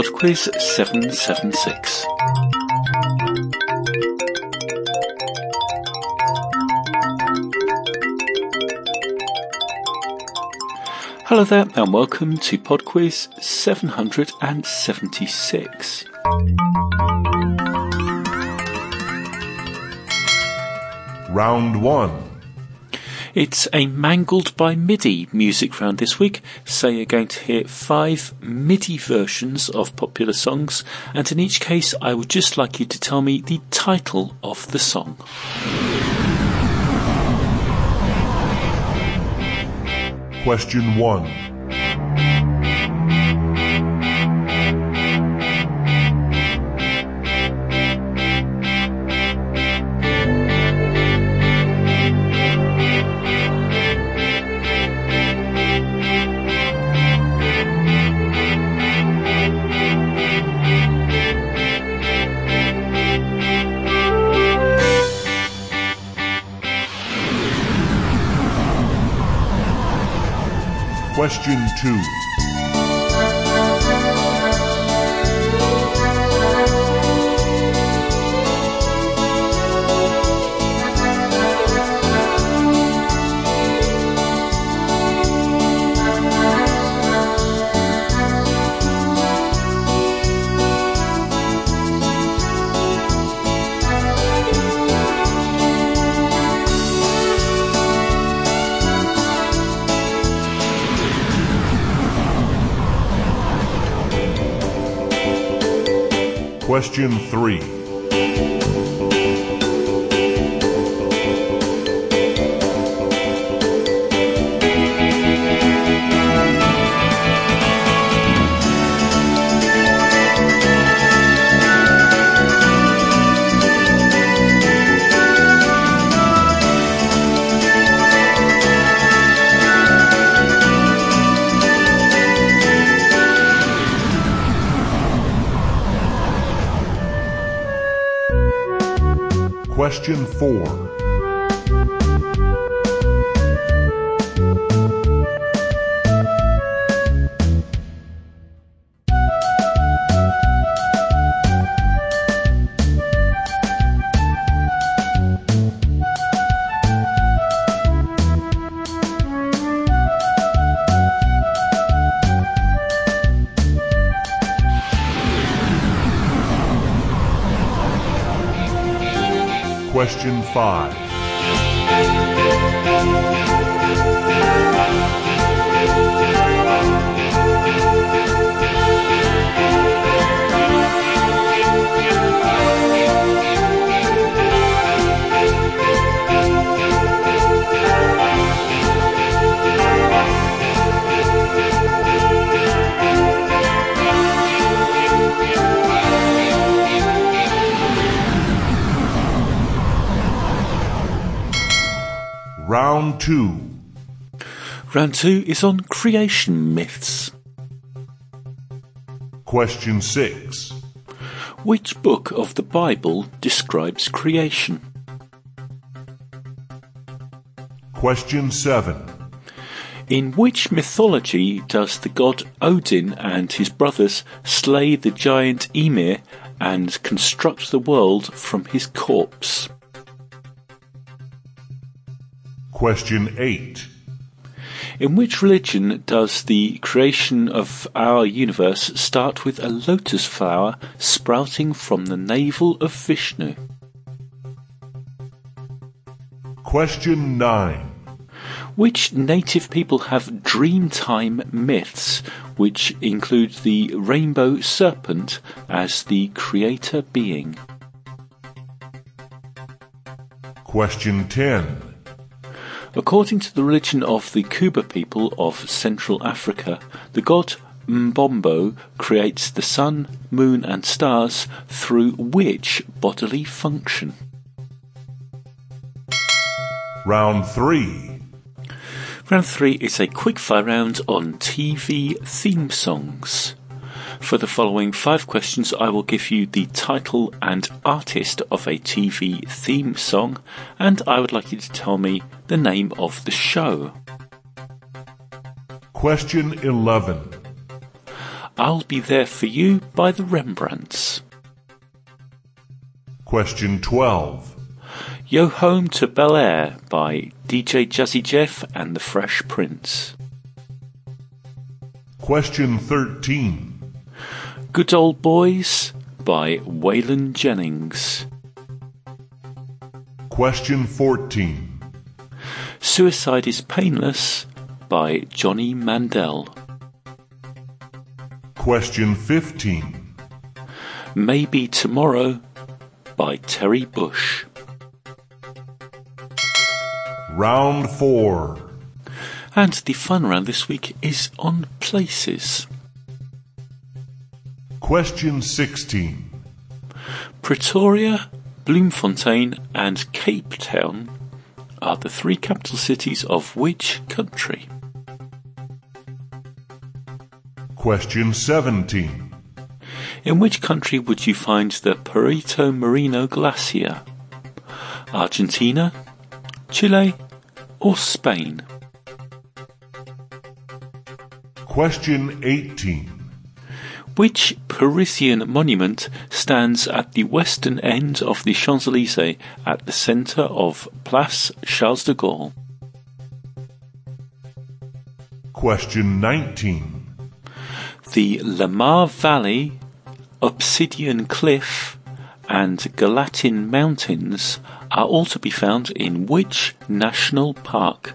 PodQuiz 776. Hello there and welcome to PodQuiz 776. Round 1 It's a Mangled by MIDI music round this week, so you're going to hear five MIDI versions of popular songs, and in each case I would just like you to tell me the title of the song. Question 1 Question 2 Question 3 Question 4 Question 5 Round 2 Round two is on creation myths. Question 6 Which book of the Bible describes creation? Question 7 In which mythology does the god Odin and his brothers slay the giant Ymir and construct the world from his corpse? Question 8 In which religion does the creation of our universe start with a lotus flower sprouting from the navel of Vishnu? Question 9 Which native people have dreamtime myths, which include the rainbow serpent as the creator being? Question 10 According to the religion of the Kuba people of Central Africa, the god Mbombo creates the sun, moon, and stars through which bodily function? Round 3 Round three is a quickfire round on TV theme songs. For the following five questions, I will give you the title and artist of a TV theme song, and I would like you to tell me the name of the show. Question 11 I'll Be There For You by the Rembrandts. Question 12. Yo Home to Bel Air by DJ Jazzy Jeff and the Fresh Prince. Question 13. Good Old Boys by Waylon Jennings. Question 14. Suicide is Painless by Johnny Mandel. Question 15. Maybe Tomorrow by Terry Bush. Round 4. And the fun round this week is on places. Question 16. Pretoria, Bloemfontein, and Cape Town are the three capital cities of which country? Question 17. In which country would you find the Perito Moreno Glacier? Argentina, Chile, or Spain? Question 18. Which Parisian monument stands at the western end of the Champs Elysees at the centre of Place Charles de Gaulle? Question 19. The Lamar Valley, Obsidian Cliff, and Gallatin Mountains are all to be found in which national park?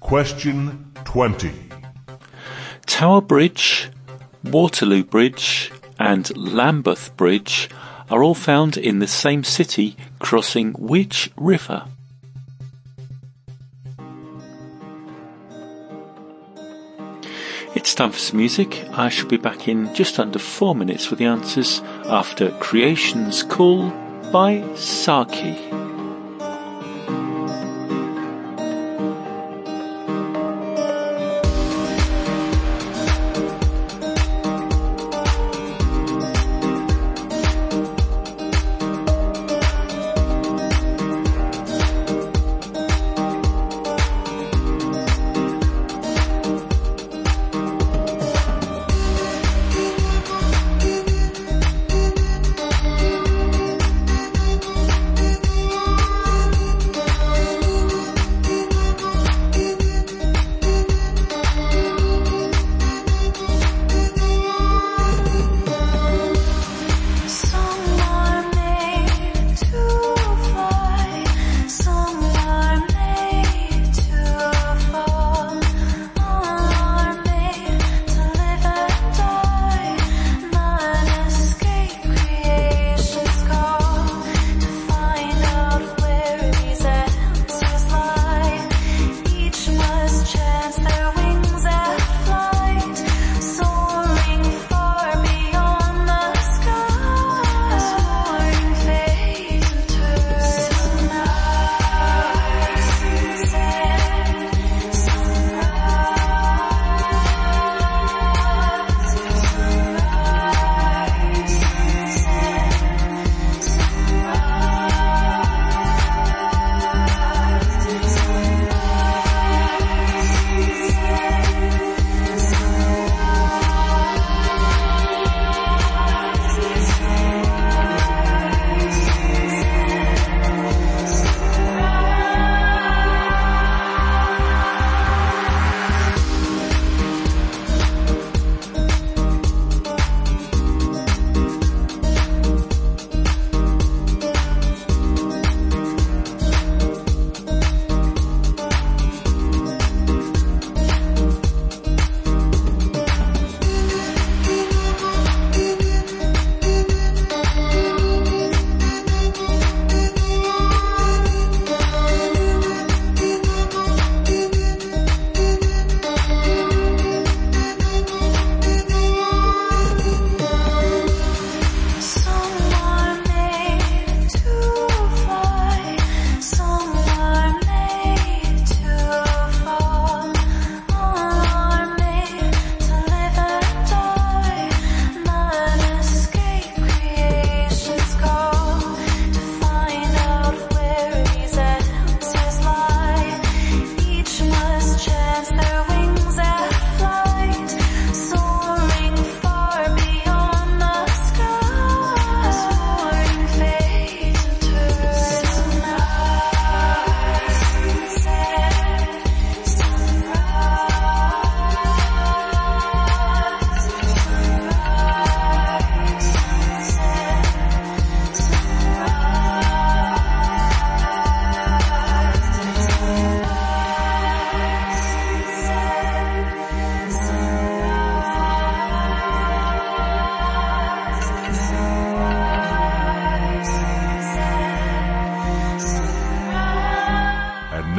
Question 20. Tower Bridge, Waterloo Bridge, and Lambeth Bridge are all found in the same city crossing which river? It's time for some music. I shall be back in just under four minutes with the answers after Creation's Call by Saki.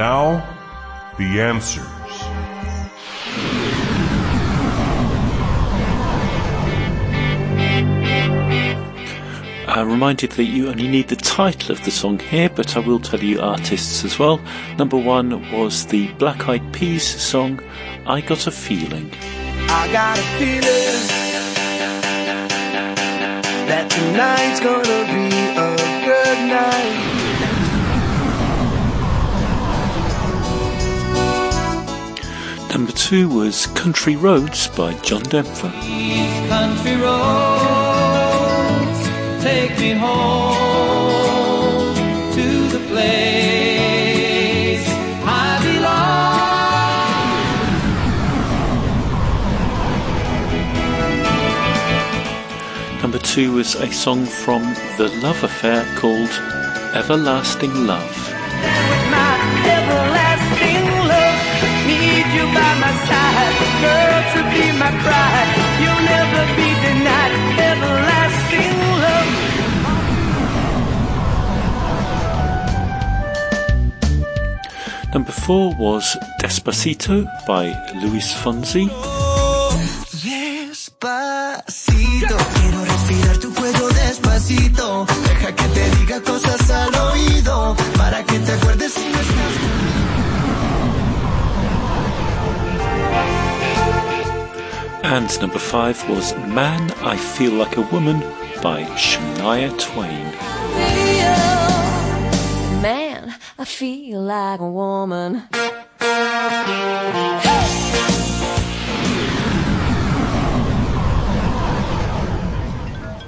Now, the answers. I'm reminded that you only need the title of the song here, but I will tell you artists as well. Number one was the Black Eyed Peas song, I Got a Feeling. I got a feeling that tonight's gonna be a good night. Number two was Country Roads by John Denver. Country roads take me home to the place I belong. Number two was a song from The Love Affair called Everlasting Love. You by my side, girl to be my bride. You'll never be denied. Everlasting love. Number four was Despacito by Luis Fonsi. Despacito, quiero respirar tu cuello despacito. Deja que te diga cosas al oído para que te acuerdes si no estás. And number five was Man, I Feel Like a Woman by Shania Twain. Man, I feel like a woman.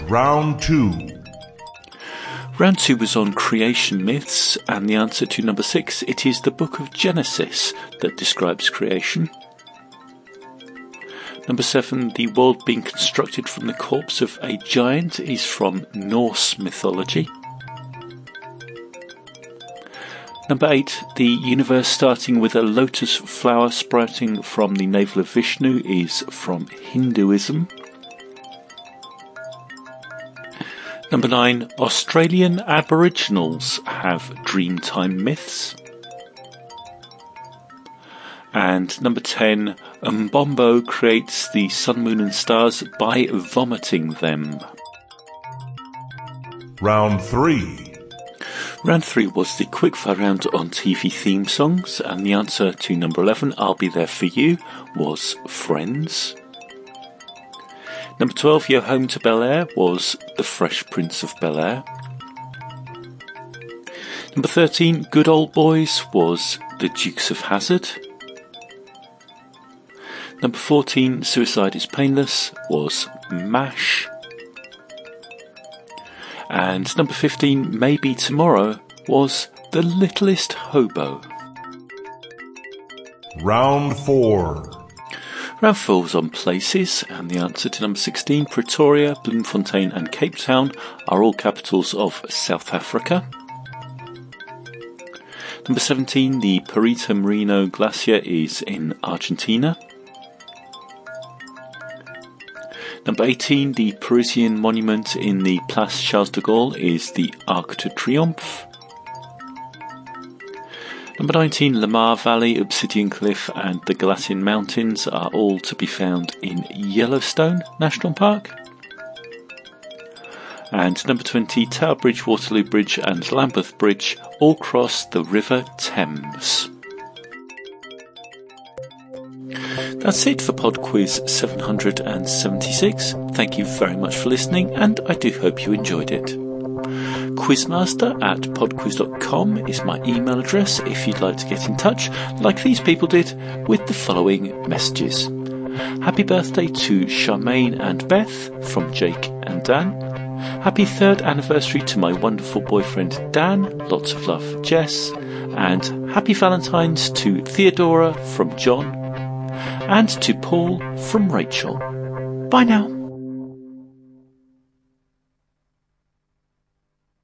Round two. Round two was on creation myths, and the answer to number six, it is the book of Genesis that describes creation. Number seven, the world being constructed from the corpse of a giant is from Norse mythology. Number eight, the universe starting with a lotus flower sprouting from the navel of Vishnu is from Hinduism. Number nine, Australian Aboriginals have Dreamtime myths. And number 10, Mbombo creates the sun, moon, and stars by vomiting them. Round 3. Round 3 was the quickfire round on TV theme songs, and the answer to number 11, I'll Be There For You, was Friends. Number 12, Your Home to Bel Air, was The Fresh Prince of Bel Air. Number 13, Good Old Boys, was The Dukes of Hazzard. Number 14, Suicide is Painless, was MASH. And number 15, Maybe Tomorrow, was The Littlest Hobo. Round 4. Round 4 was on places, and the answer to number 16, Pretoria, Bloemfontein, and Cape Town are all capitals of South Africa. Number 17, the Perito Moreno Glacier is in Argentina. Number 18, the Parisian monument in the Place Charles de Gaulle is the Arc de Triomphe. Number 19, Lamar Valley, Obsidian Cliff, and the Gallatin Mountains are all to be found in Yellowstone National Park. And number 20, Tower Bridge, Waterloo Bridge, and Lambeth Bridge all cross the River Thames. That's it for Pod Quiz 776. Thank you very much for listening, and I do hope you enjoyed it. Quizmaster at podquiz.com is my email address if you'd like to get in touch, like these people did, with the following messages. Happy birthday to Charmaine and Beth from Jake and Dan. Happy third anniversary to my wonderful boyfriend Dan. Lots of love, Jess. And happy Valentine's to Theodora from John. And to Paul from Rachel. Bye now.